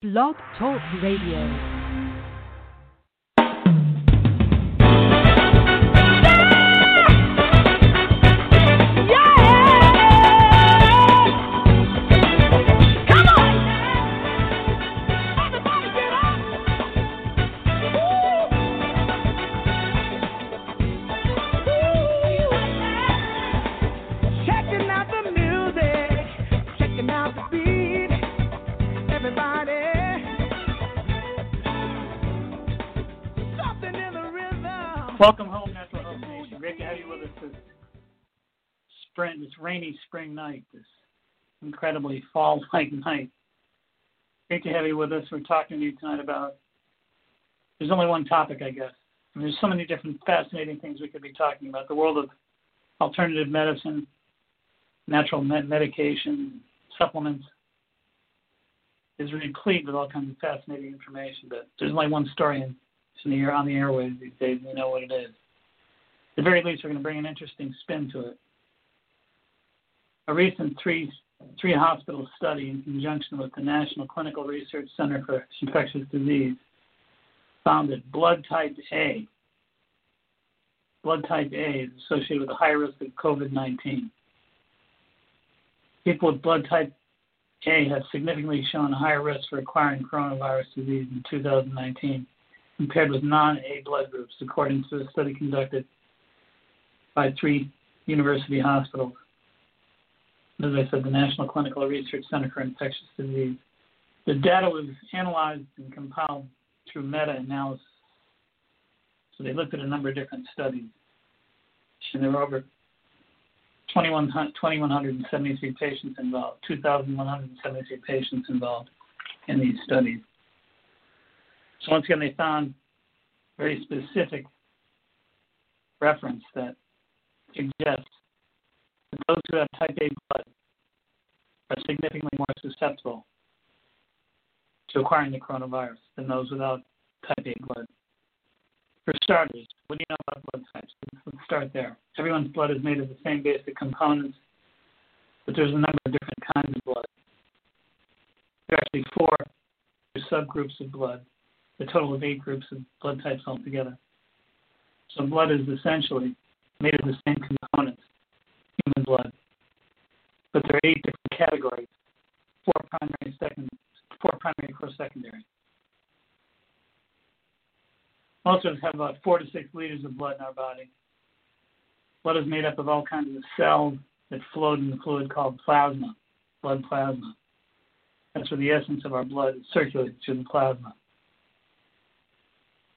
Blog Talk Radio. Rainy spring night, this incredibly fall-like night. Great to have you with us. We're talking to you tonight about. There's only one topic, I guess. There's so many different fascinating things we could be talking about. The world of alternative medicine, natural med- medication, supplements is replete with all kinds of fascinating information. But there's only one story in, in the air, on the airwaves these days. We know what it is. At the very least, we're going to bring an interesting spin to it. A recent three three hospital study in conjunction with the National Clinical Research Center for Infectious Disease found that blood type A, blood type A is associated with a high risk of COVID-19. People with blood type A have significantly shown a higher risk for acquiring coronavirus disease in 2019 compared with non-A blood groups, according to a study conducted by three university hospitals. As I said, the National Clinical Research Center for Infectious Disease. The data was analyzed and compiled through meta-analysis. So they looked at a number of different studies, and there were over 2100 2,173 patients involved, 2,173 patients involved in these studies. So once again, they found very specific reference that suggests those who have type A blood are significantly more susceptible to acquiring the coronavirus than those without type A blood. For starters, what do you know about blood types? Let's, start there. Everyone's blood is made of the same basic components, but there's a number of different kinds of blood. There are actually four subgroups of blood, a total of eight groups of blood types altogether. So blood is essentially made of the same components, blood. But there are eight different categories, four primary, second, four primary, four secondary. Most of us have about four to six liters of blood in our body. Blood is made up of all kinds of cells that float in the fluid called plasma, blood plasma. That's where the essence of our blood circulates through the plasma.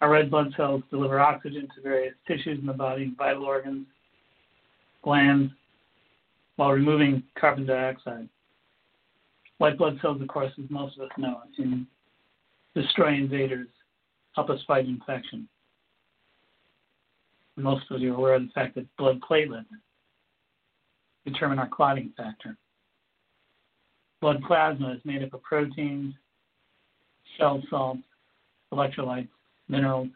Our red blood cells deliver oxygen to various tissues in the body, vital organs, glands, while removing carbon dioxide. White blood cells, of course, as most of us know, destroy invaders, help us fight infection. Most of you are aware of the fact that blood platelets determine our clotting factor. Blood plasma is made up of proteins, cell salts, electrolytes, minerals.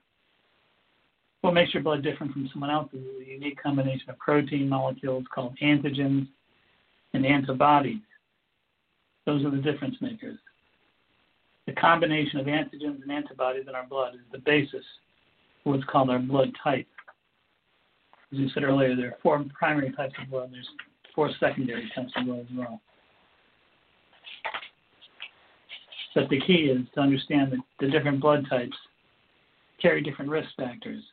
What makes your blood different from someone else's is a unique combination of protein molecules called antigens and antibodies. Those are the difference makers. The combination of antigens and antibodies in our blood is the basis for what's called our blood type. As you said earlier, there are four primary types of blood. There's four secondary types of blood as well. But the key is to understand that the different blood types carry different risk factors.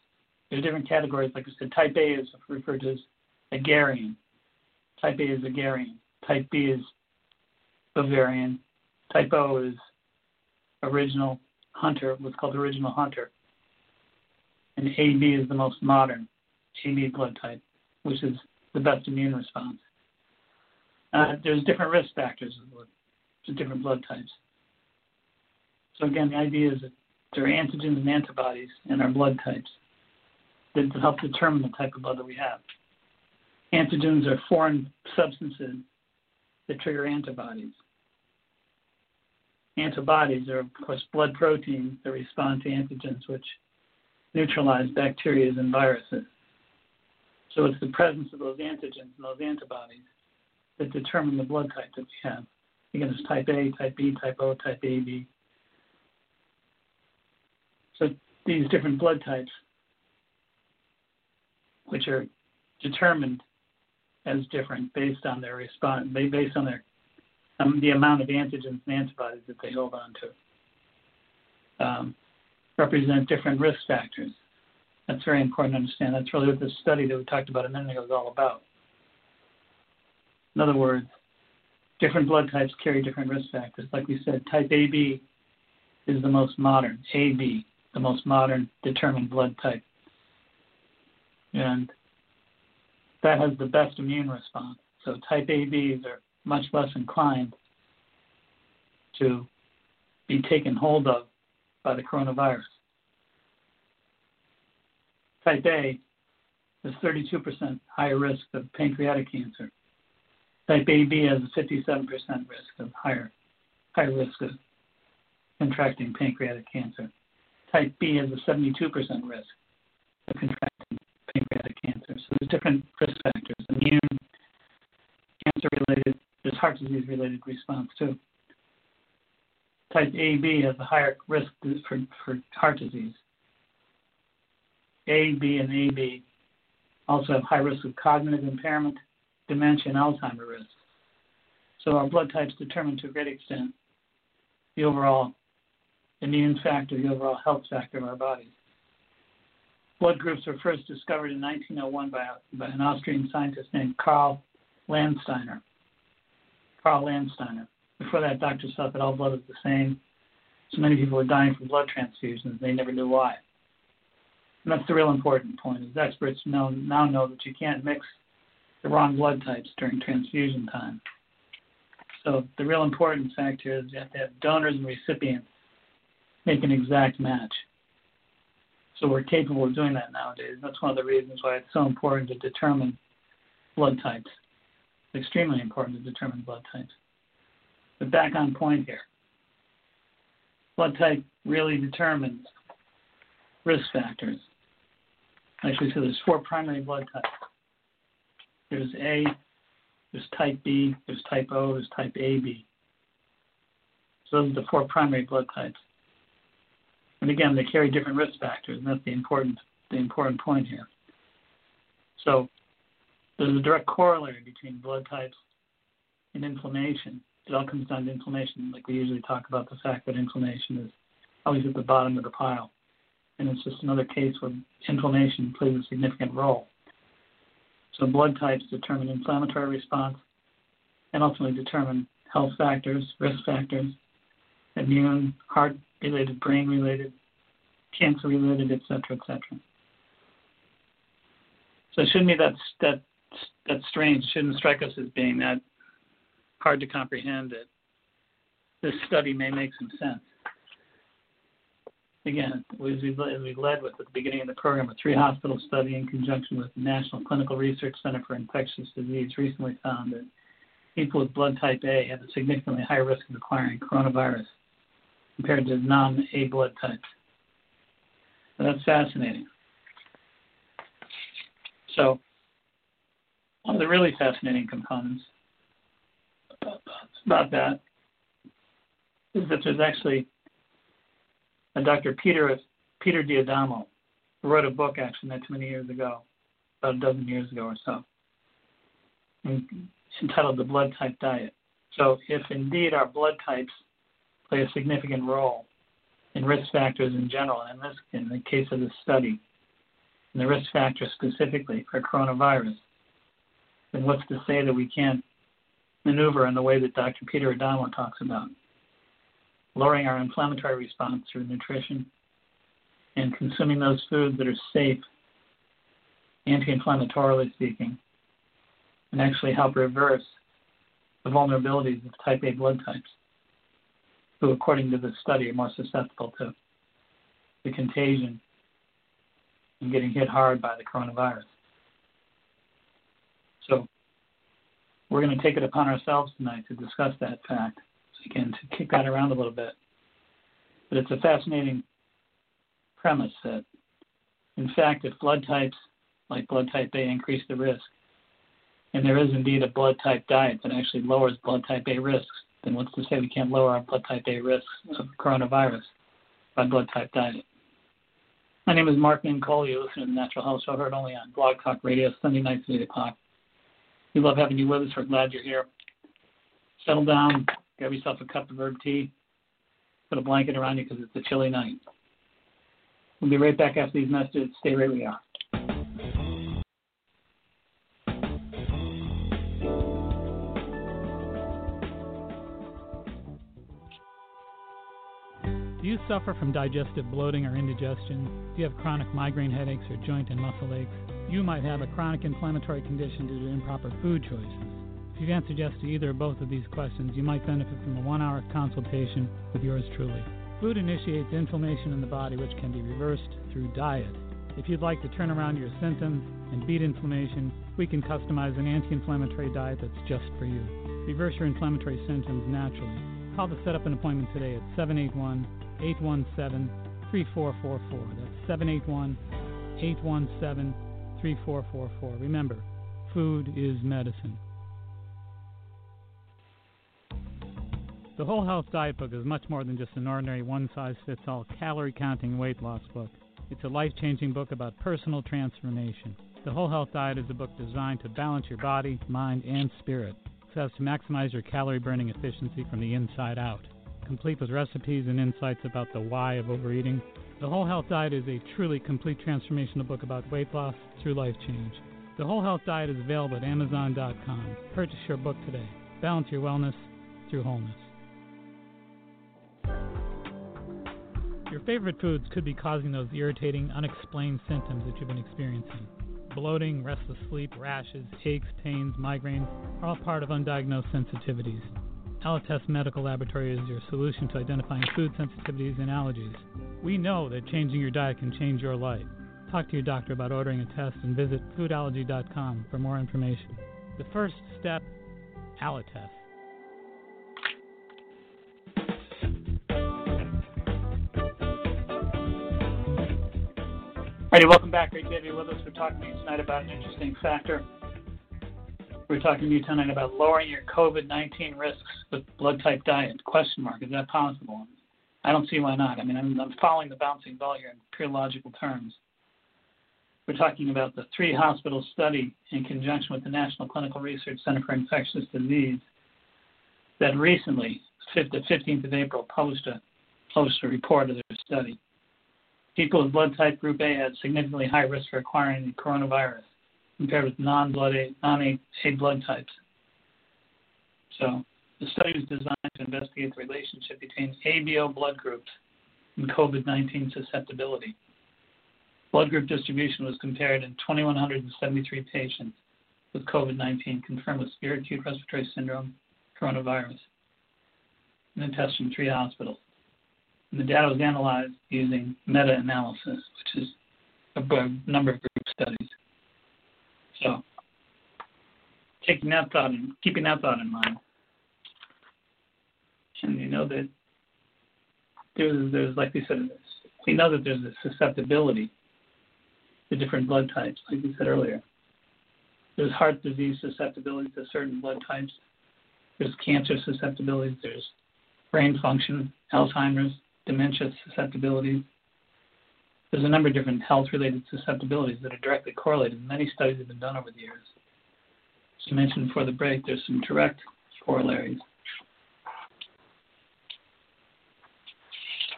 There's different categories. Like I said, type A is referred to as Agrarian. Type A is Agrarian. Type B is Bavarian. Type O is original hunter, what's called original hunter. And AB is the most modern AB blood type, which is the best immune response. Uh, there's different risk factors to different blood types. So again, the idea is that there are antigens and antibodies in our blood types that help determine the type of blood that we have. Antigens are foreign substances that trigger antibodies. Antibodies are, of course, blood proteins that respond to antigens, which neutralize bacteria and viruses. So it's the presence of those antigens and those antibodies that determine the blood type that we have. Again, it's type A, type B, type O, type AB, So these different blood types, which are determined as different based on their response, based on their um, the amount of antigens and antibodies that they hold on to, um, represent different risk factors. That's very important to understand. That's really what this study that we talked about a minute ago is all about. In other words, different blood types carry different risk factors. Like we said, type AB is the most modern, AB, the most modern determined blood type. And that has the best immune response. So type ABs are much less inclined to be taken hold of by the coronavirus. Type A is 32% higher risk of pancreatic cancer. Type AB has a 57% risk of higher, higher risk of contracting pancreatic cancer. Type B has a 72% risk of contracting. So there's different risk factors, immune, cancer related, there's heart disease related response too. Type AB has a higher risk for, for heart disease. A, B, and AB also have high risk of cognitive impairment, dementia, and Alzheimer risk. So our blood types determine to a great extent the overall immune factor, the overall health factor of our bodies. Blood groups were first discovered in 1901 by, by an Austrian scientist named Karl Landsteiner. Karl Landsteiner. Before that, doctors thought that all blood was the same. So many people were dying from blood transfusions. They never knew why. And that's the real important point. Is experts know, now know that you can't mix the wrong blood types during transfusion time. So the real important factor is you have to have donors and recipients make an exact match. So we're capable of doing that nowadays. That's one of the reasons why it's so important to determine blood types. It's extremely important to determine blood types. But back on point here. Blood type really determines risk factors. Actually, so there's four primary blood types. There's A, there's type B, there's type O, there's type AB. So those are the four primary blood types. And again, they carry different risk factors, and that's the important the important point here. So there's a direct corollary between blood types and inflammation. It all comes down to inflammation. Like we usually talk about the fact that inflammation is always at the bottom of the pile. And it's just another case where inflammation plays a significant role. So blood types determine inflammatory response and ultimately determine health factors, risk factors, immune, heart related, brain related, cancer related, et cetera, et cetera. So it shouldn't be that that that's strange. Shouldn't strike us as being that hard to comprehend that this study may make some sense. Again, as we, we led with at the beginning of the program, a three hospital study in conjunction with the National Clinical Research Center for Infectious Disease recently found that people with blood type A have a significantly higher risk of acquiring coronavirus compared to non A blood types. That's fascinating. So, one of the really fascinating components about that is that there's actually a Dr. Peter Peter D'Adamo who wrote a book actually not too many years ago, about a dozen years ago or so, entitled The Blood Type Diet. So if indeed our blood types play a significant role in risk factors in general, and in this in the case of this study, and the risk factors specifically for coronavirus, then what's to say that we can't maneuver in the way that Dr. Peter D'Adamo talks about? lowering our inflammatory response through nutrition, and consuming those foods that are safe, anti-inflammatorily speaking, and actually help reverse the vulnerabilities of type A blood types, who, according to this study, are more susceptible to the contagion and getting hit hard by the coronavirus. So, we're going to take it upon ourselves tonight to discuss that fact again to kick that around a little bit. But it's a fascinating premise that, in fact, if blood types like blood type A increase the risk, and there is indeed a blood type diet that actually lowers blood type A risks, then what's to say we can't lower our blood type A risk of coronavirus by blood type diet? My name is Mark Mincolla. You listen to the Natural Health Show, heard only on Blog Talk Radio, Sunday nights at 8 o'clock. We love having you with us. We're glad you're here. Settle down, grab yourself a cup of herb tea, put a blanket around you because it's a chilly night. We'll be right back after these messages. Stay right where we are. You suffer from digestive bloating or indigestion? Do you have chronic migraine headaches or joint and muscle aches? You might have a chronic inflammatory condition due to improper food choices. If you've answered yes to either or both of these questions, you might benefit from a one hour consultation with yours truly. Food initiates inflammation in the body, which can be reversed through diet. If you'd like to turn around your symptoms and beat inflammation, we can customize an anti inflammatory diet that's just for you. Reverse your inflammatory symptoms naturally. Call to set up an appointment today at 781 817 3444. That's 781 817 3444. Remember, food is medicine. The Whole Health Diet Book is much more than just an ordinary one size fits all calorie counting weight loss book. It's a life changing book about personal transformation. The Whole Health Diet is a book designed to balance your body, mind, and spirit so as to maximize your calorie burning efficiency from the inside out. Complete with recipes and insights about the why of overeating, The Whole Health Diet is a truly complete transformational book about weight loss through life change. The Whole Health Diet is available at Amazon.com. Purchase your book today. Balance your wellness through wholeness. Your favorite foods could be causing those irritating, unexplained symptoms that you've been experiencing. Bloating, restless sleep, rashes, aches, pains, migraines are all part of undiagnosed sensitivities. Alletess Medical Laboratory is your solution to identifying food sensitivities and allergies. We know that changing your diet can change your life. Talk to your doctor about ordering a test and visit foodallergy.com for more information. The first step, Alletess. Alrighty, welcome back. Great to have you with us. We're talking to you tonight about an interesting factor. We're talking to you tonight about lowering your COVID-19 risks with blood type diet. Question mark: Is that possible? I don't see why not. I mean, I'm, I'm following the bouncing ball here in pure logical terms. We're talking about the three hospital study in conjunction with the National Clinical Research Center for Infectious Disease that recently, the 15th of April, published a, published a report of their study. People with blood type group A had significantly high risk for acquiring the coronavirus compared with non-blood A, non-A blood types. So the study was designed to investigate the relationship between ABO blood groups and COVID-19 susceptibility. Blood group distribution was compared in 2,173 patients with COVID-19 confirmed with severe acute respiratory syndrome, coronavirus, and then in three hospitals. And the data was analyzed using meta-analysis, which is a number of group studies. So, taking that thought and keeping that thought in mind, and you know that there's, there's like we said, we know that there's a susceptibility to different blood types, like we said earlier. There's heart disease susceptibility to certain blood types. There's cancer susceptibilities. There's brain function, Alzheimer's, dementia susceptibilities. There's a number of different health related susceptibilities that are directly correlated. Many studies have been done over the years. As you mentioned before the break, there's some direct corollaries.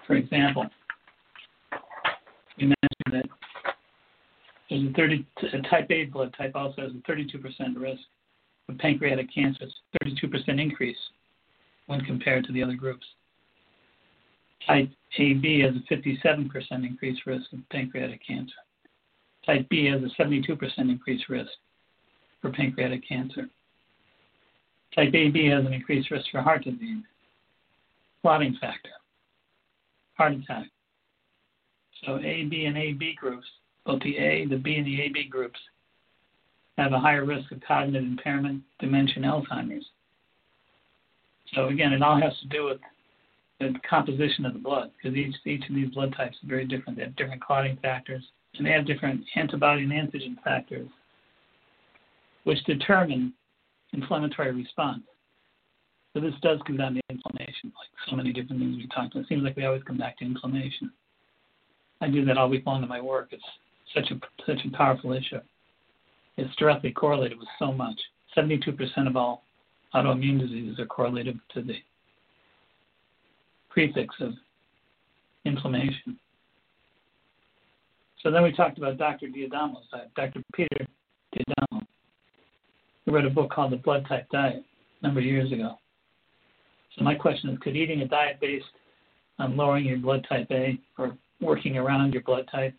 For example, we mentioned that there's a 30 a type A blood type also has a 32% risk of pancreatic cancer, it's a 32% increase when compared to the other groups. Type AB has a 57% increased risk of pancreatic cancer. Type B has a 72% increased risk for pancreatic cancer. Type AB has an increased risk for heart disease, clotting factor, heart attack. So AB and AB groups, both the A, the B, and the AB groups, have a higher risk of cognitive impairment, dementia, and Alzheimer's. So again, it all has to do with the composition of the blood because each each of these blood types is very different. They have different clotting factors and they have different antibody and antigen factors, which determine inflammatory response. So this does come down to inflammation, like so many different things we talked about. It seems like we always come back to inflammation. I do that all week long in my work. It's such a such a powerful issue. It's directly correlated with so much. 72% of all autoimmune diseases are correlated to the prefix of inflammation. So then we talked about Dr. D'Adamo's diet, Dr. Peter D'Adamo, who wrote a book called The Blood Type Diet a number of years ago. So my question is, could eating a diet based on lowering your blood type A or working around your blood type,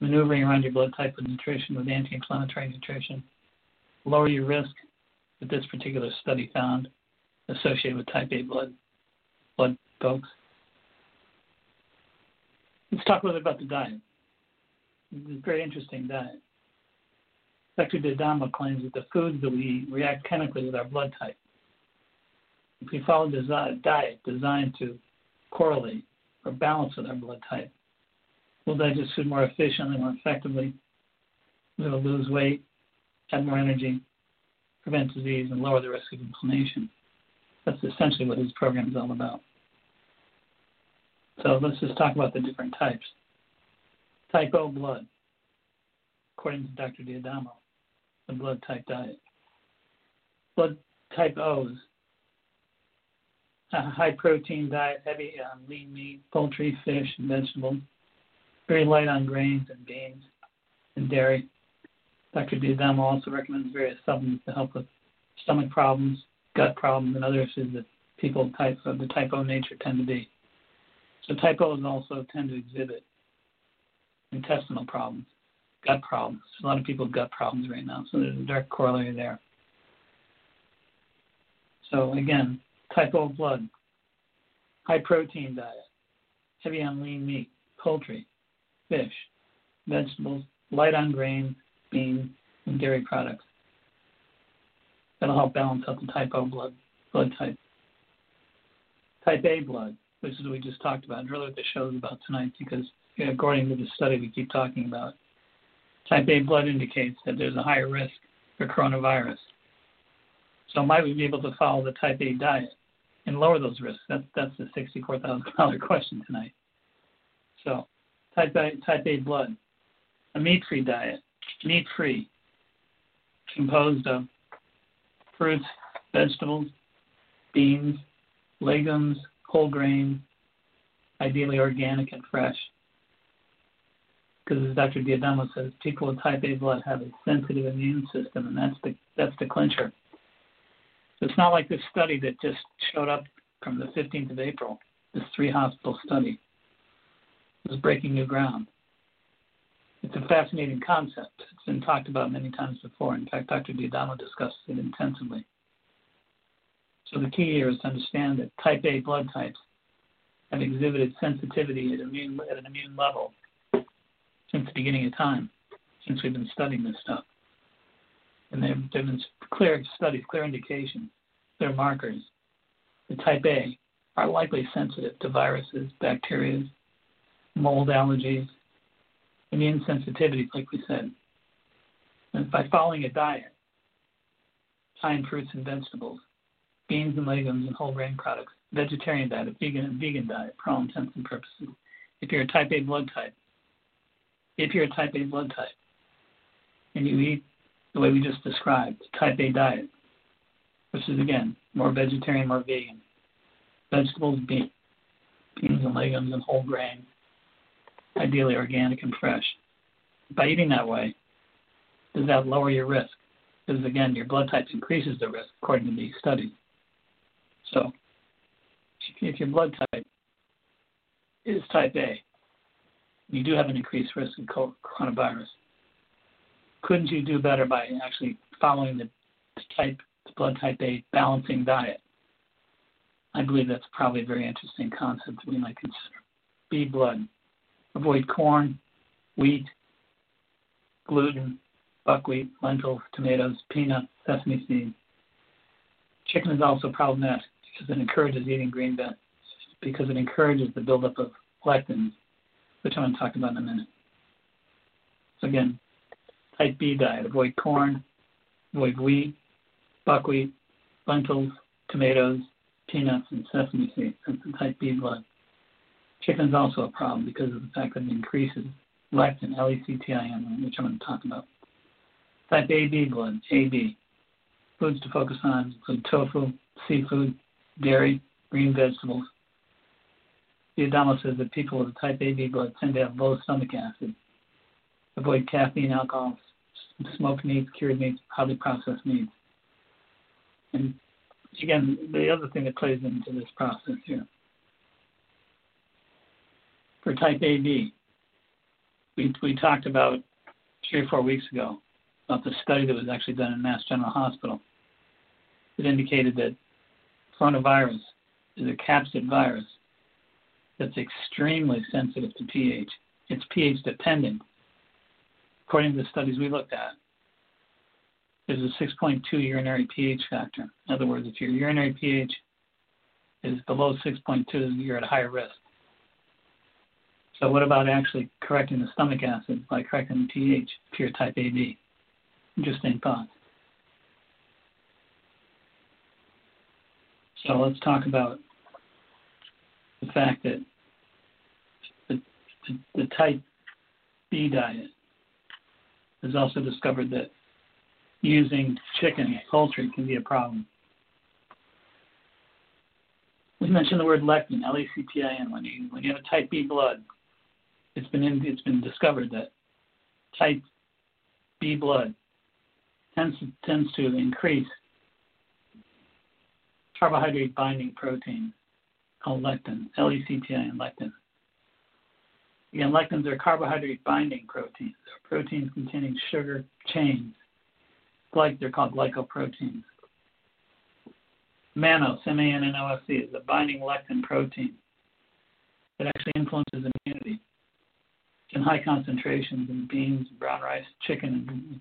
maneuvering around your blood type with nutrition, with anti-inflammatory nutrition, lower your risk that this particular study found associated with type A blood blood folks. Let's talk a little bit about the diet. It's a very interesting diet. Dr. D'Adamo claims that the foods that we eat react chemically with our blood type. If we follow a diet designed to correlate or balance with our blood type, we'll digest food more efficiently, more effectively. We'll lose weight, have more energy, prevent disease, and lower the risk of inflammation. That's essentially what his program is all about. So let's just talk about the different types. Type O blood, according to Dr. D'Adamo, the blood type diet. Blood type O's, a high protein diet, heavy on lean meat, poultry, fish, and vegetables, very light on grains and beans and dairy. Dr. D'Adamo also recommends various supplements to help with stomach problems, gut problems, and other issues that people type of the type O nature tend to be. So type O's also tend to exhibit intestinal problems, gut problems. A lot of people with gut problems right now, so there's a direct corollary there. So again, type O blood, high protein diet, heavy on lean meat, poultry, fish, vegetables, light on grains, beans, and dairy products. That'll help balance out the type O blood blood type. Type A blood, which we just talked about, what the show is about tonight, because according to the study we keep talking about, type A blood indicates that there's a higher risk for coronavirus. So might we be able to follow the type A diet and lower those risks? That's that's the sixty-four thousand dollar question tonight. So type A type A blood, a meat-free diet, meat-free, composed of fruits, vegetables, beans, legumes, whole grain, ideally organic and fresh. Because as Dr. D'Adamo says, people with type A blood have a sensitive immune system, and that's the that's the clincher. So it's not like this study that just showed up from the 15th of April. This three hospital study it was breaking new ground. It's a fascinating concept. It's been talked about many times before. In fact, Dr. D'Adamo discusses it intensively. So the key here is to understand that type A blood types have exhibited sensitivity at, immune, at an immune level since the beginning of time, since we've been studying this stuff. And there have been clear studies, clear indications, clear markers that type A are likely sensitive to viruses, bacteria, mold allergies, immune sensitivities, like we said. And by following a diet, high in fruits and vegetables, beans and legumes and whole grain products, vegetarian diet, vegan and vegan diet for all intents and purposes. If you're a type A blood type, if you're a type A blood type, and you eat the way we just described, type A diet, which is again more vegetarian, more vegan, vegetables, beans, beans and legumes and whole grain, ideally organic and fresh. By eating that way, does that lower your risk? Because again, your blood type increases the risk according to these studies. So, if your blood type is type A, you do have an increased risk of coronavirus. Couldn't you do better by actually following the type, the blood type A balancing diet? I believe that's probably a very interesting concept that we might consider. B blood. Avoid corn, wheat, gluten, buckwheat, lentils, tomatoes, peanuts, sesame seeds. Chicken is also problematic because it encourages eating green beans, because it encourages the buildup of lectins, which I'm going to talk about in a minute. So again, type B diet, avoid corn, avoid wheat, buckwheat, lentils, tomatoes, peanuts, and sesame seeds. That's the type B blood. Chicken is also a problem because of the fact that it increases lectin, L-E-C-T-I-N, which I'm going to talk about. Type AB blood, AB. Foods to focus on include tofu, seafood, dairy, green vegetables. Giordano says that people with type AB blood tend to have low stomach acid. Avoid caffeine, alcohol, smoked meats, cured meats, highly processed meats. And again, the other thing that plays into this process here. For type AB, we, we talked about three or four weeks ago about the study that was actually done in Mass General Hospital. It indicated that coronavirus is a capsid virus that's extremely sensitive to pH. It's pH dependent. According to the studies we looked at, there's a 6.2 urinary pH factor. In other words, if your urinary pH is below 6.2, you're at higher risk. So, what about actually correcting the stomach acid by correcting the pH if you're type AB? Interesting thought. So, let's talk about the fact that the, the, the type B diet has also discovered that using chicken, poultry can be a problem. We mentioned the word lectin, L-E-C-T-I-N. When you when you have a type B blood, it's been in, it's been discovered that type B blood tends to, tends to increase carbohydrate binding protein called lectin, L-E-C-T-I-N, lectin. Again, lectins are carbohydrate binding proteins. They're proteins containing sugar chains. Like they're called glycoproteins. Mannose, M-A-N-N-O-S-E, is a binding lectin protein that actually influences immunity. In high concentrations in beans, brown rice, chicken,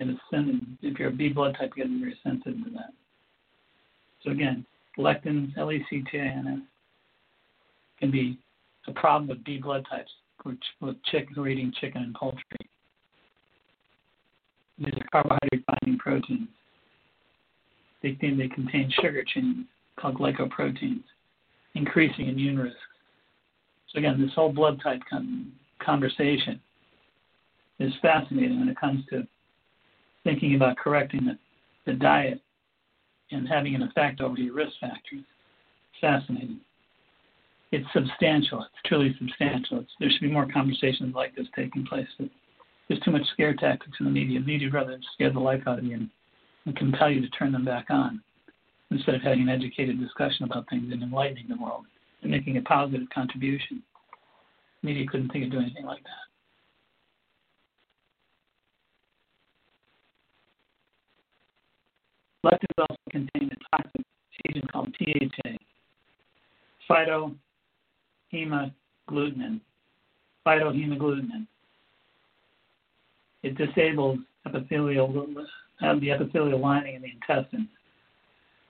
and it's if you're a B blood type, you get very sensitive to that. So again, lectins, L-E-C-T-I-N-S, can be a problem with B blood types, which with chicken, who are eating chicken and poultry. These are carbohydrate binding proteins. They, they contain sugar chains called glycoproteins, increasing immune risk. So again, this whole blood type con- conversation is fascinating when it comes to thinking about correcting the, the diet and having an effect over your risk factors. Fascinating. It's substantial. It's truly substantial. It's, there should be more conversations like this taking place. But there's too much scare tactics in the media. Media rather scare the life out of you and, and compel you to turn them back on instead of having an educated discussion about things and enlightening the world and making a positive contribution. Media couldn't think of doing anything like that. Contain a toxic agent called PHA, phytohemagglutinin. Phytohemagglutinin. It disables epithelial have the epithelial lining in the intestines.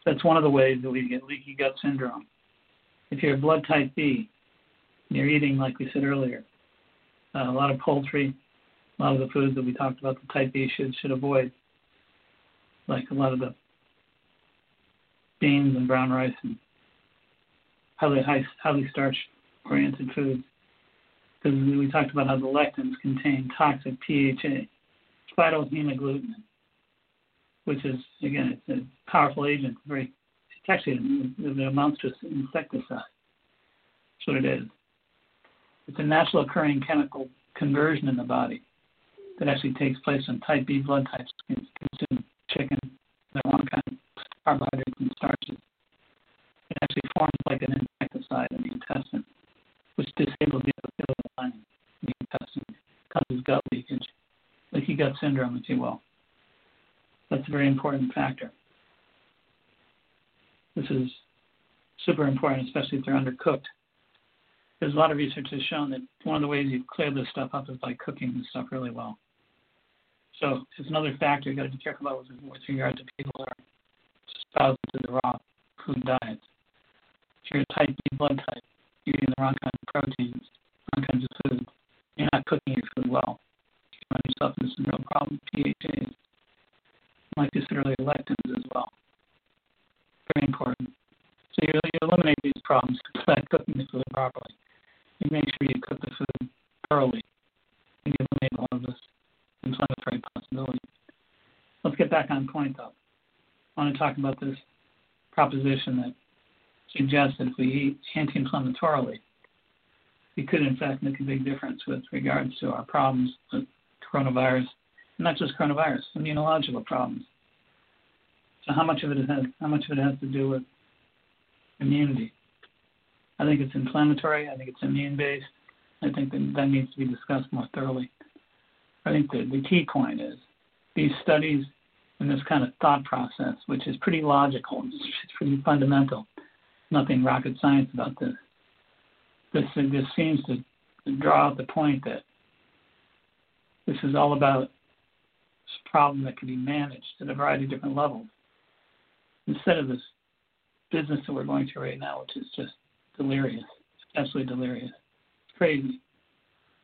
That's one of the ways that we get leaky gut syndrome. If you're blood type B, and you're eating, like we said earlier, uh, a lot of poultry, a lot of the foods that we talked about, the type B should should avoid, like a lot of the beans and brown rice and highly high, highly starch oriented foods. Because we talked about how the lectins contain toxic PHA, phytohemagglutinin, which is again it's a powerful agent. Very, it's actually amounts to insecticide. That's what it is. It's a natural occurring chemical conversion in the body that actually takes place when type B blood types consume chicken, the wrong kind carbohydrates and starches. It actually forms like an insecticide in the intestine, which disables the epithelial lining in the intestine, causes gut leakage, leaky gut syndrome, if you will. That's a very important factor. This is super important, especially if they're undercooked. There's a lot of research has shown that one of the ways you clear this stuff up is by cooking this stuff really well. So it's another factor you got to be careful about with, with regard to people who are espousing to the raw food diets. If you're a type B blood type, you're eating the wrong kind of proteins, wrong kinds of food. You're not cooking your food well. You run yourself into some real problems, PHAs. Like you said earlier, lectins as well. Very important. So you, you eliminate these problems by cooking the food properly. You make sure you cook the food thoroughly and you eliminate all of this inflammatory possibility. Let's get back on point though. I want to talk about this proposition that suggests that if we eat anti-inflammatorily, we could in fact make a big difference with regards to our problems with coronavirus, not just coronavirus, immunological problems. So how much of it has how much of it has to do with immunity? I think it's inflammatory. I think it's immune based. I think that, that needs to be discussed more thoroughly. I think the, the key point is these studies and this kind of thought process, which is pretty logical, it's pretty fundamental. Nothing rocket science about this. This this seems to draw out the point that this is all about a problem that can be managed at a variety of different levels instead of this business that we're going through right now, which is just delirious, absolutely delirious, it's crazy.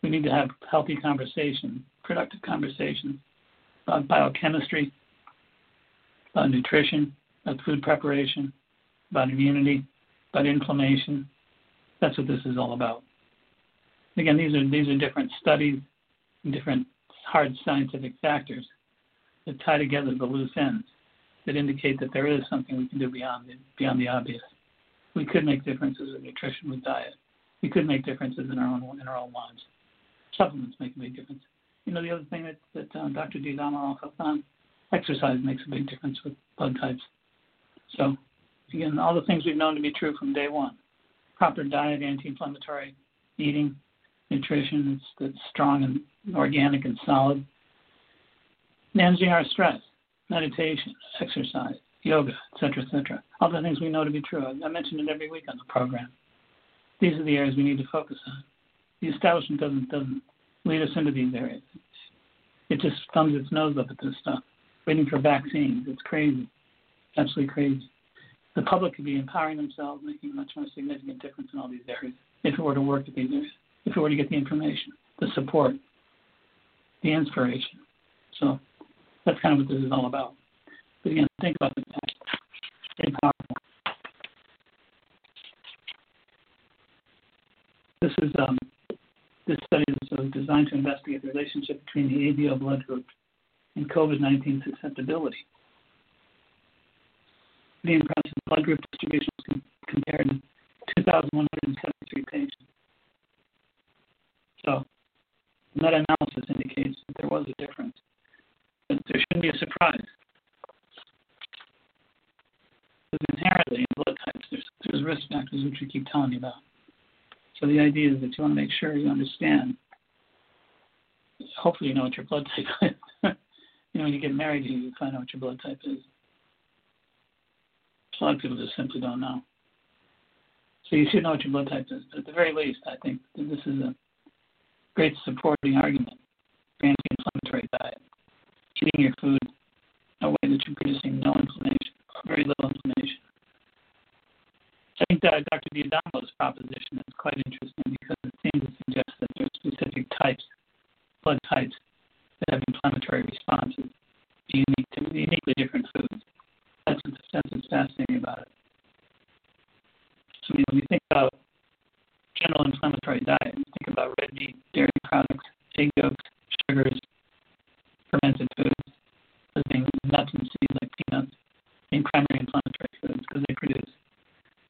We need to have healthy conversation, productive conversation about biochemistry, about nutrition, about food preparation, about immunity, about inflammation. That's what this is all about. Again, these are these are different studies, different hard scientific factors that tie together the loose ends that indicate that there is something we can do beyond the, beyond the obvious. We could make differences in nutrition with diet. We could make differences in our own in our own lives. Supplements make a big difference. You know, the other thing that, that uh, Dr. D'Adamo also found, exercise makes a big difference with blood types. So, again, all the things we've known to be true from day one. Proper diet, anti-inflammatory eating, nutrition that's, that's strong and organic and solid. Managing our stress, meditation, exercise, yoga, etc., etc. All the things we know to be true. I mention it every week on the program. These are the areas we need to focus on. The establishment doesn't doesn't lead us into these areas. It just thumbs its nose up at this stuff, waiting for vaccines. It's crazy, absolutely crazy. The public could be empowering themselves, making a much more significant difference in all these areas if it were to work at these areas, if it were to get the information, the support, the inspiration. So that's kind of what this is all about. But again, think about the fact. Stay powerful. This is um, this study is designed to investigate the relationship between the ABO blood group and COVID-19 susceptibility. The impressive blood group distribution was compared to 2,173 patients. So, meta-analysis indicates that there was a difference But there shouldn't be a surprise. Because inherently in blood types, there's, there's risk factors which we keep telling you about. So the idea is that you want to make sure you understand. Hopefully, you know what your blood type is. You know, when you get married, you find out what your blood type is. A lot of people just simply don't know. So you should know what your blood type is. But at the very least, I think this is a great supporting argument for anti-inflammatory diet eating your food in a way that you're producing no inflammation or very little inflammation. I think uh, that Dr. D'Adamo's proposition is quite interesting because it seems to suggest that there are specific types, blood types, that have inflammatory responses unique to uniquely different foods. That's what's, that's what's fascinating about it. So when you think about general inflammatory diet, you think about red meat, dairy products, egg yolks, sugars, fermented foods, being nuts and seeds like peanuts, being primary inflammatory foods because they produce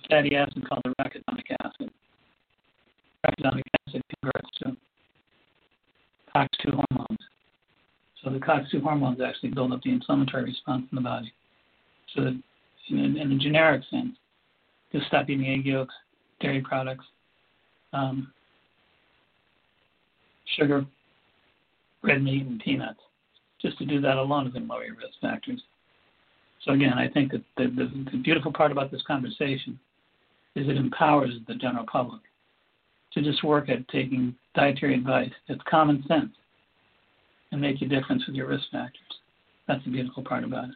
fatty acid called arachidonic acid. Arachidonic acid converts to COX2 hormones. So the COX2 hormones actually build up the inflammatory response in the body. So that in, in a generic sense, just stop eating egg yolks, dairy products, um, sugar, red meat, and peanuts just to do that alone is going to lower your risk factors. So again, I think that the, the, the beautiful part about this conversation is it empowers the general public to just work at taking dietary advice. It's common sense and make a difference with your risk factors. That's the beautiful part about it.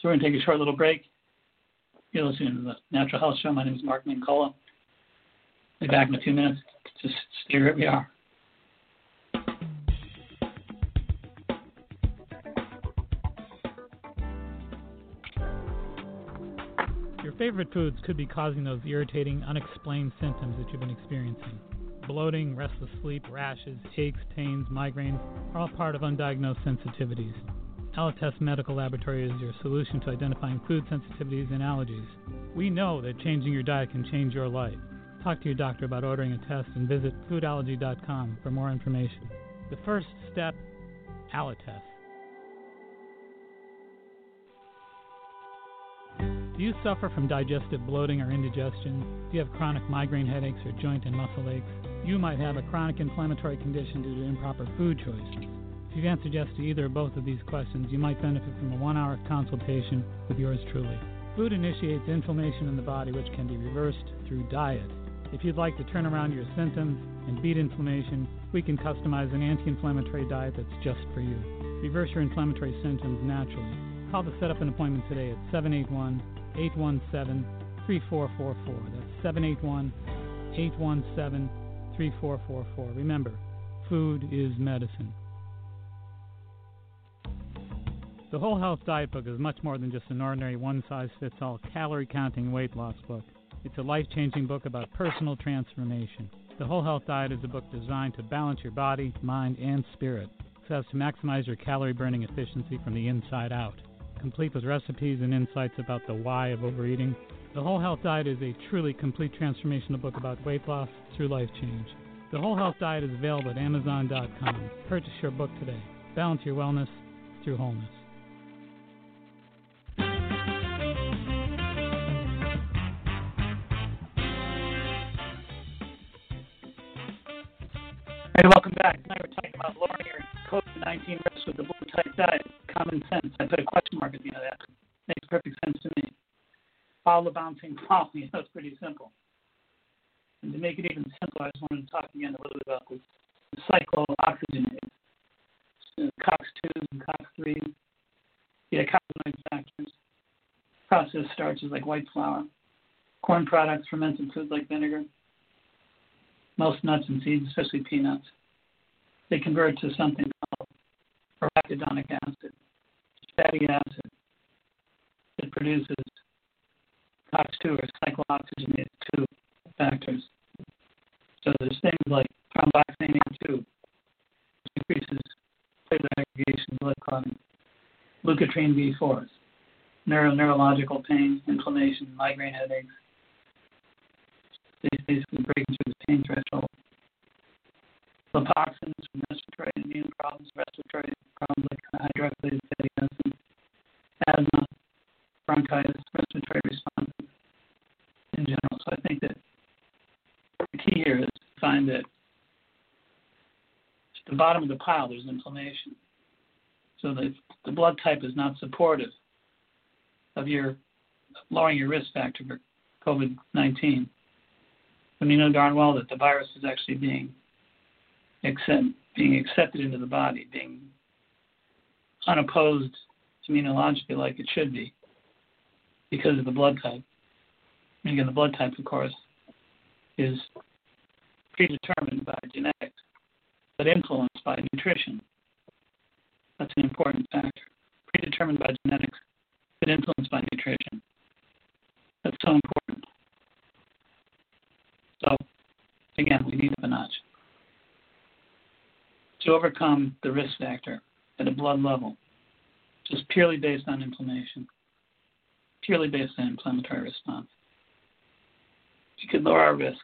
So we're going to take a short little break. You're listening to the Natural Health Show. My name is Mark Mincolla. I'll be back in a few minutes. Just stay where we are. Your favorite foods could be causing those irritating, unexplained symptoms that you've been experiencing. Bloating, restless sleep, rashes, aches, pains, migraines are all part of undiagnosed sensitivities. Alletess Medical Laboratory is your solution to identifying food sensitivities and allergies. We know that changing your diet can change your life. Talk to your doctor about ordering a test and visit foodallergy.com for more information. The first step Alletess. Do you suffer from digestive bloating or indigestion? Do you have chronic migraine headaches or joint and muscle aches? You might have a chronic inflammatory condition due to improper food choices. If you've answered yes to either or both of these questions, you might benefit from a one hour consultation with yours truly. Food initiates inflammation in the body, which can be reversed through diet. If you'd like to turn around your symptoms and beat inflammation, we can customize an anti inflammatory diet that's just for you. Reverse your inflammatory symptoms naturally. Call to set up an appointment today at 781 817 3444. That's 781 817 3444. Remember, food is medicine. The Whole Health Diet Book is much more than just an ordinary one size fits all calorie counting weight loss book. It's a life changing book about personal transformation. The Whole Health Diet is a book designed to balance your body, mind, and spirit so as to maximize your calorie burning efficiency from the inside out. Complete with recipes and insights about the why of overeating, the Whole Health Diet is a truly complete transformational book about weight loss through life change. The Whole Health Diet is available at Amazon.com. Purchase your book today. Balance your wellness through wholeness. Hey, welcome back. Tonight we're talking about lowering your COVID-19 risk with the blood type diet. Common sense. I put a question mark at the end of that. Makes perfect sense to me. Follow the bouncing ball. You know, it's pretty simple. And to make it even simpler, I just wanted to talk again a little bit about this cyclooxygenase, uh, COX-2 and COX-3. Yeah, carbohydrate factors, processed starches like white flour, corn products, fermented foods like vinegar, most nuts and seeds, especially peanuts. They convert to something called arachidonic acid, fatty acid It produces COX2 or cyclooxygenase 2 factors. So there's things like thromboxane 2, which increases platelet aggregation, blood clotting, leukotriene B4s, neuro neurological pain, inflammation, migraine headaches. They basically breaking through the pain threshold. Lipoxins from respiratory immune problems, respiratory problems like hydroxylated fatty acids, asthma, bronchitis, respiratory responses in general. So I think that the key here is to find that at the bottom of the pile there's inflammation. So that the blood type is not supportive of your lowering your risk factor for COVID 19. When you know darn well that the virus is actually being accept, being accepted into the body, being unopposed immunologically like it should be because of the blood type. And again, the blood type, of course, is predetermined by genetics, but influenced by nutrition. That's an important factor. Predetermined by genetics, but influenced by nutrition. That's so important. So, again, we need up a notch. To overcome the risk factor at a blood level, just purely based on inflammation, purely based on inflammatory response, we could lower our risk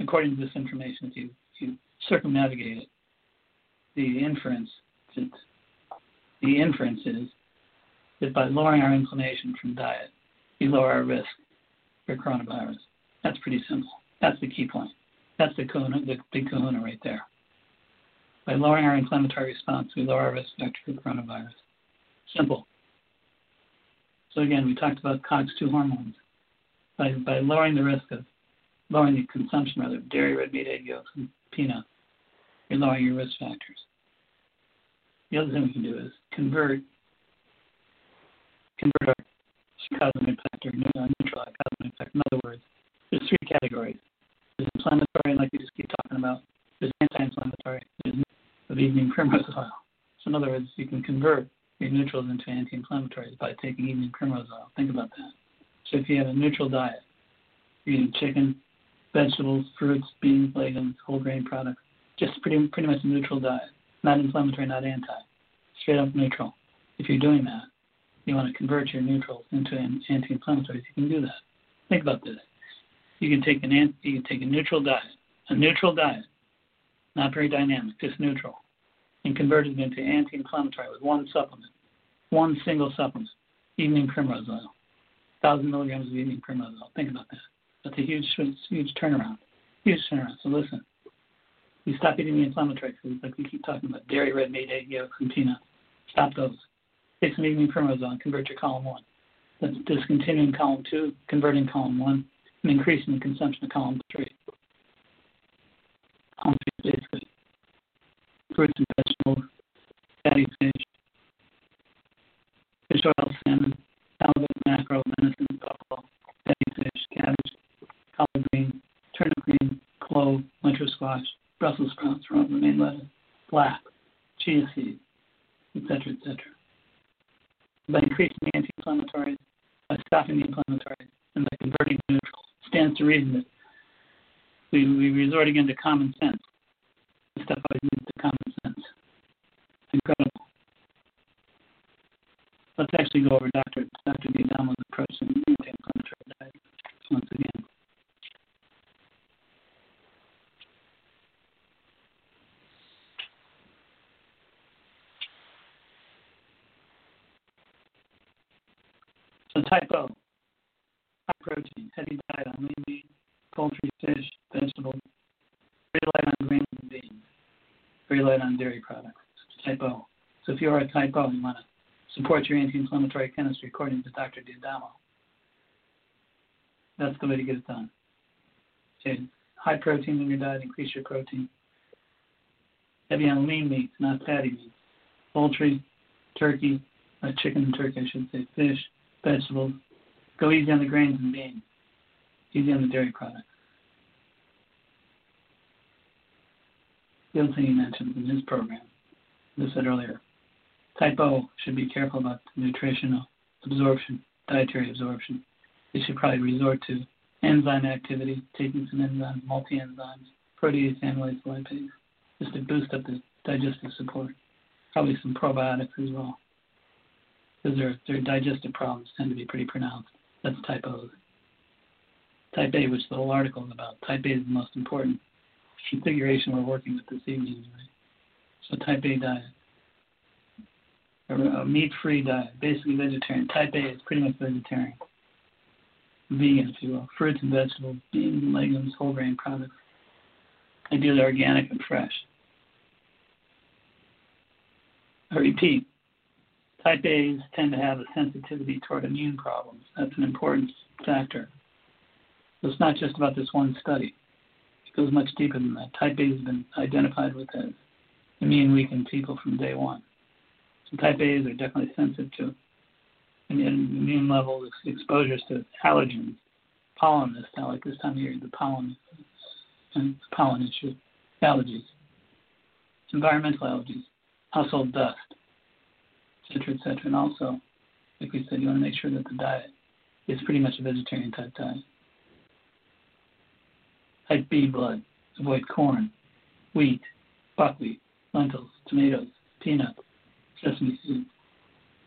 according to this information if you, if you circumnavigate it. The inference the inference is that by lowering our inflammation from diet, we lower our risk for coronavirus. That's pretty simple. That's the key point. That's the kahuna, the big kahuna right there. By lowering our inflammatory response, we lower our risk factor for coronavirus. Simple. So again, we talked about COX-2 hormones. By, by lowering the risk of lowering the consumption rather of dairy, red meat, egg yolks, and peanuts, you're lowering your risk factors. The other thing we can do is convert convert our cosmic factor, uh, neutral cosmic factor. In other words, there's three categories. There's inflammatory, like we just keep talking about. There's anti-inflammatory. There's of evening primrose oil. So in other words, you can convert your neutrals into anti-inflammatories by taking evening primrose oil. Think about that. So if you have a neutral diet, you're eating chicken, vegetables, fruits, beans, legumes, whole grain products, just pretty pretty much a neutral diet, not inflammatory, not anti, straight up neutral. If you're doing that, you want to convert your neutrals into an anti-inflammatories. You can do that. Think about this. You can take an you can take a neutral diet, a neutral diet, not very dynamic, just neutral, and convert it into anti-inflammatory with one supplement, one single supplement, evening primrose oil, thousand milligrams of oil. Think about that. That's a huge, huge turnaround. Huge turnaround. So listen, you stop eating the inflammatory foods like we keep talking about dairy, red meat, egg yolks, and peanuts. Stop those. Take some oil convert your column one. That's discontinuing column two, converting column one, and increasing the consumption of column three. Column three is basically fruits and vegetables, fatty fish, fish oil, salmon, halibut, mackerel, venison, buffalo, fish, cabbage, collard green, turnip green, clove, winter squash, Brussels sprouts, romaine lettuce, black, chia seeds, etc., etc. By increasing the anti-inflammatories, by stopping the inflammatories, and by converting neutral, stands to reason that we, we resort again to common sense. The stuff always leads to common sense. Incredible. Let's actually go over Dr. Dr. D'Adamo's approach to anti-inflammatory diet once again. So type O, high protein, heavy diet on lean meat, poultry, fish, vegetables, very light on grains and beans, very light on dairy products. Type O. So if you are a type O, you want to support your anti-inflammatory chemistry according to Dr. D'Adamo. That's the way to get it done. Okay. High protein in your diet, increase your protein. Heavy on lean meats, not fatty meats. Poultry, turkey, uh, chicken and turkey, I should say, fish, vegetables. Go easy on the grains and beans. Easy on the dairy products. The other thing he mentioned in his program, as I said earlier, type O should be careful about nutritional absorption, dietary absorption. They should probably resort to enzyme activity, taking some enzymes, multi-enzymes, protease, amylase, lipase, just to boost up the digestive support. Probably some probiotics as well because their, their digestive problems tend to be pretty pronounced. That's type O. Type A, which the whole article is about. Type A is the most important configuration we're working with this evening. Right? So type A diet. A, meat-free diet, basically vegetarian. Type A is pretty much vegetarian. Vegan, if you will. Fruits and vegetables, beans and legumes, whole grain products. Ideally organic and fresh. I repeat, Type A's tend to have a sensitivity toward immune problems. That's an important factor. So it's not just about this one study. It goes much deeper than that. Type A has been identified with as immune weakened people from day one. So type A's are definitely sensitive to immune level exposures to allergens, pollen this now, like this time of year, the pollen and pollen issue, allergies, environmental allergies, household dust, etc., etc. And also, like we said, you want to make sure that the diet is pretty much a vegetarian type diet. Type B blood, avoid corn, wheat, buckwheat, lentils, tomatoes, peanuts,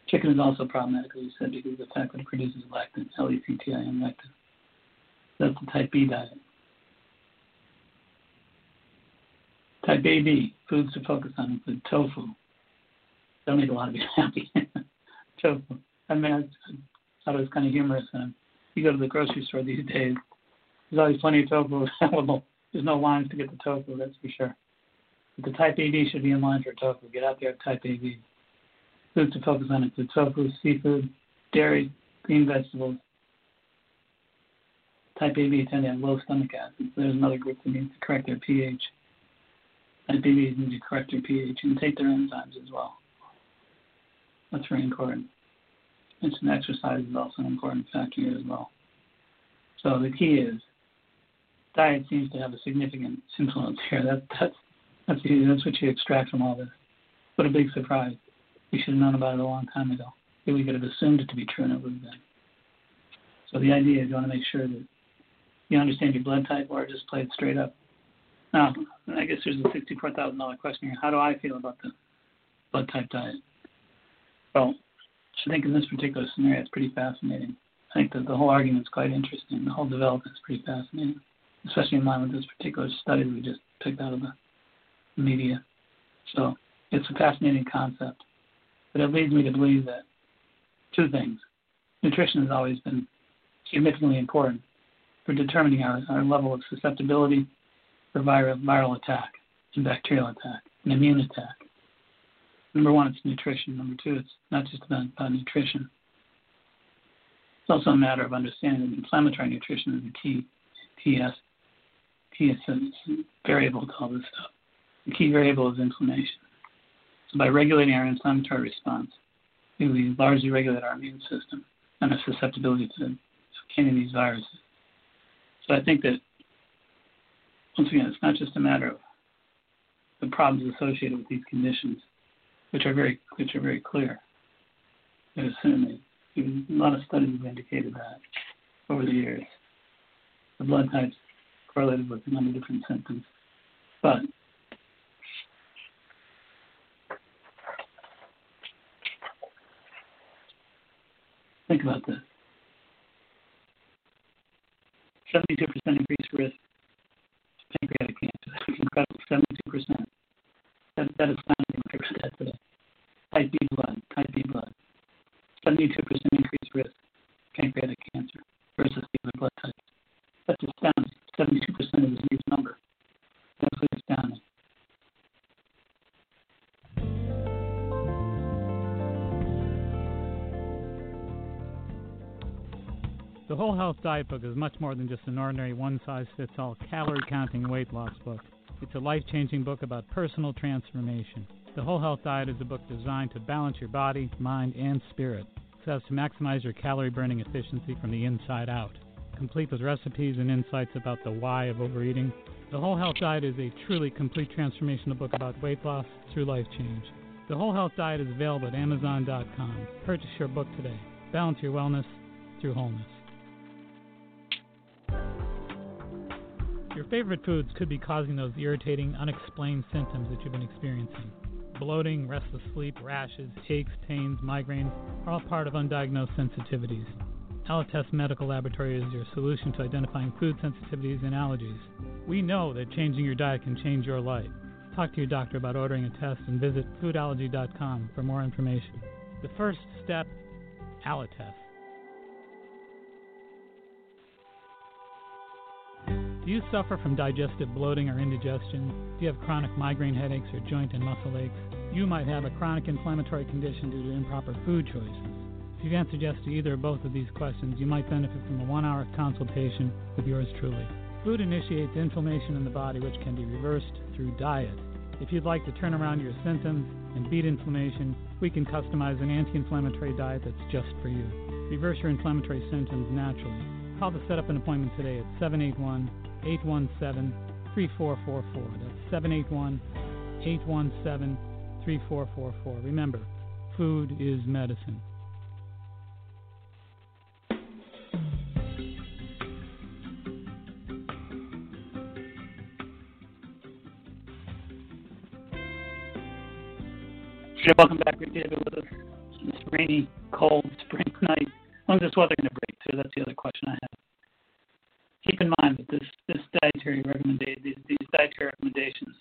Chicken is also problematic, as we said, because the fact that it produces lectin, L-E-C-T-I-N, lectin. That's the type B diet. Type AB, foods to focus on include tofu, don't make a lot of you happy. so, I mean, I, thought it was kind of humorous. And you go to the grocery store these days, there's always plenty of tofu available. There's no lines to get the tofu, that's for sure. But the type AB should be in line for tofu. Get out there type AB. Foods to focus on include tofu, seafood, dairy, green vegetables. Type AB tend to have low stomach acid. So there's another group that needs to correct their pH. Type AB needs to correct their pH and take their enzymes as well. That's very important. And some exercise is also an important factor here as well. So the key is diet seems to have a significant influence here. That, that's that's that's what you extract from all this. What a big surprise! We should have known about it a long time ago. we could have assumed it to be true, and it would have been. So the idea is you want to make sure that you understand your blood type or just play it straight up. Now, I guess there's a $64,000 question here. How do I feel about the blood type diet? Well, I think in this particular scenario, it's pretty fascinating. I think that the whole argument is quite interesting. The whole development is pretty fascinating, especially in line with this particular study we just picked out of the media. So it's a fascinating concept. But it leads me to believe that two things. Nutrition has always been significantly important for determining our, our level of susceptibility for viral, viral attack and bacterial attack and immune attack. Number one, it's nutrition. Number two, it's not just about, about nutrition. It's also a matter of understanding that inflammatory nutrition is a key TS, TS variable to all this stuff. The key variable is inflammation. So by regulating our inflammatory response, we largely regulate our immune system and our susceptibility to obtaining these viruses. So I think that once again, it's not just a matter of the problems associated with these conditions, which are very which are very clear. There's certainly a lot of studies have indicated that over the years. The blood types correlated with a number of different symptoms. But think about this. 72% increased risk of pancreatic cancer. That's incredible. 72%. That, that is astounding when I that today. Type B blood, type B blood. 72% increased risk of pancreatic cancer versus the other blood types. That's astounding. 72% is a huge number. Absolutely astounding. The Whole Health Diet Book is much more than just an ordinary one size fits all calorie counting weight loss book. It's a life changing book about personal transformation. The Whole Health Diet is a book designed to balance your body, mind, and spirit so as to maximize your calorie burning efficiency from the inside out. Complete with recipes and insights about the why of overeating, The Whole Health Diet is a truly complete transformational book about weight loss through life change. The Whole Health Diet is available at Amazon.com. Purchase your book today. Balance your wellness through wholeness. Your favorite foods could be causing those irritating, unexplained symptoms that you've been experiencing. Bloating, restless sleep, rashes, aches, pains, migraines are all part of undiagnosed sensitivities. Alletess Medical Laboratory is your solution to identifying food sensitivities and allergies. We know that changing your diet can change your life. Talk to your doctor about ordering a test and visit foodallergy.com for more information. The first step Alletess. Do you suffer from digestive bloating or indigestion? Do you have chronic migraine headaches or joint and muscle aches? You might have a chronic inflammatory condition due to improper food choices. If you've answered yes to either or both of these questions, you might benefit from a one hour consultation with yours truly. Food initiates inflammation in the body, which can be reversed through diet. If you'd like to turn around your symptoms and beat inflammation, we can customize an anti inflammatory diet that's just for you. Reverse your inflammatory symptoms naturally. Call to set up an appointment today at 781 817 3444. That's 781 817 3444. Remember, food is medicine. Sure, welcome back, Rick David, with us on this rainy, cold spring night. When's this weather going to break, too? That's the other question I have. Keep in mind that this, this dietary recommendation, these, these dietary recommendations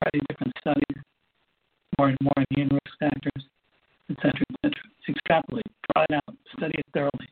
variety of different studies, more and more immune risk factors, et cetera, et cetera. Extrapolate, draw it out, study it thoroughly.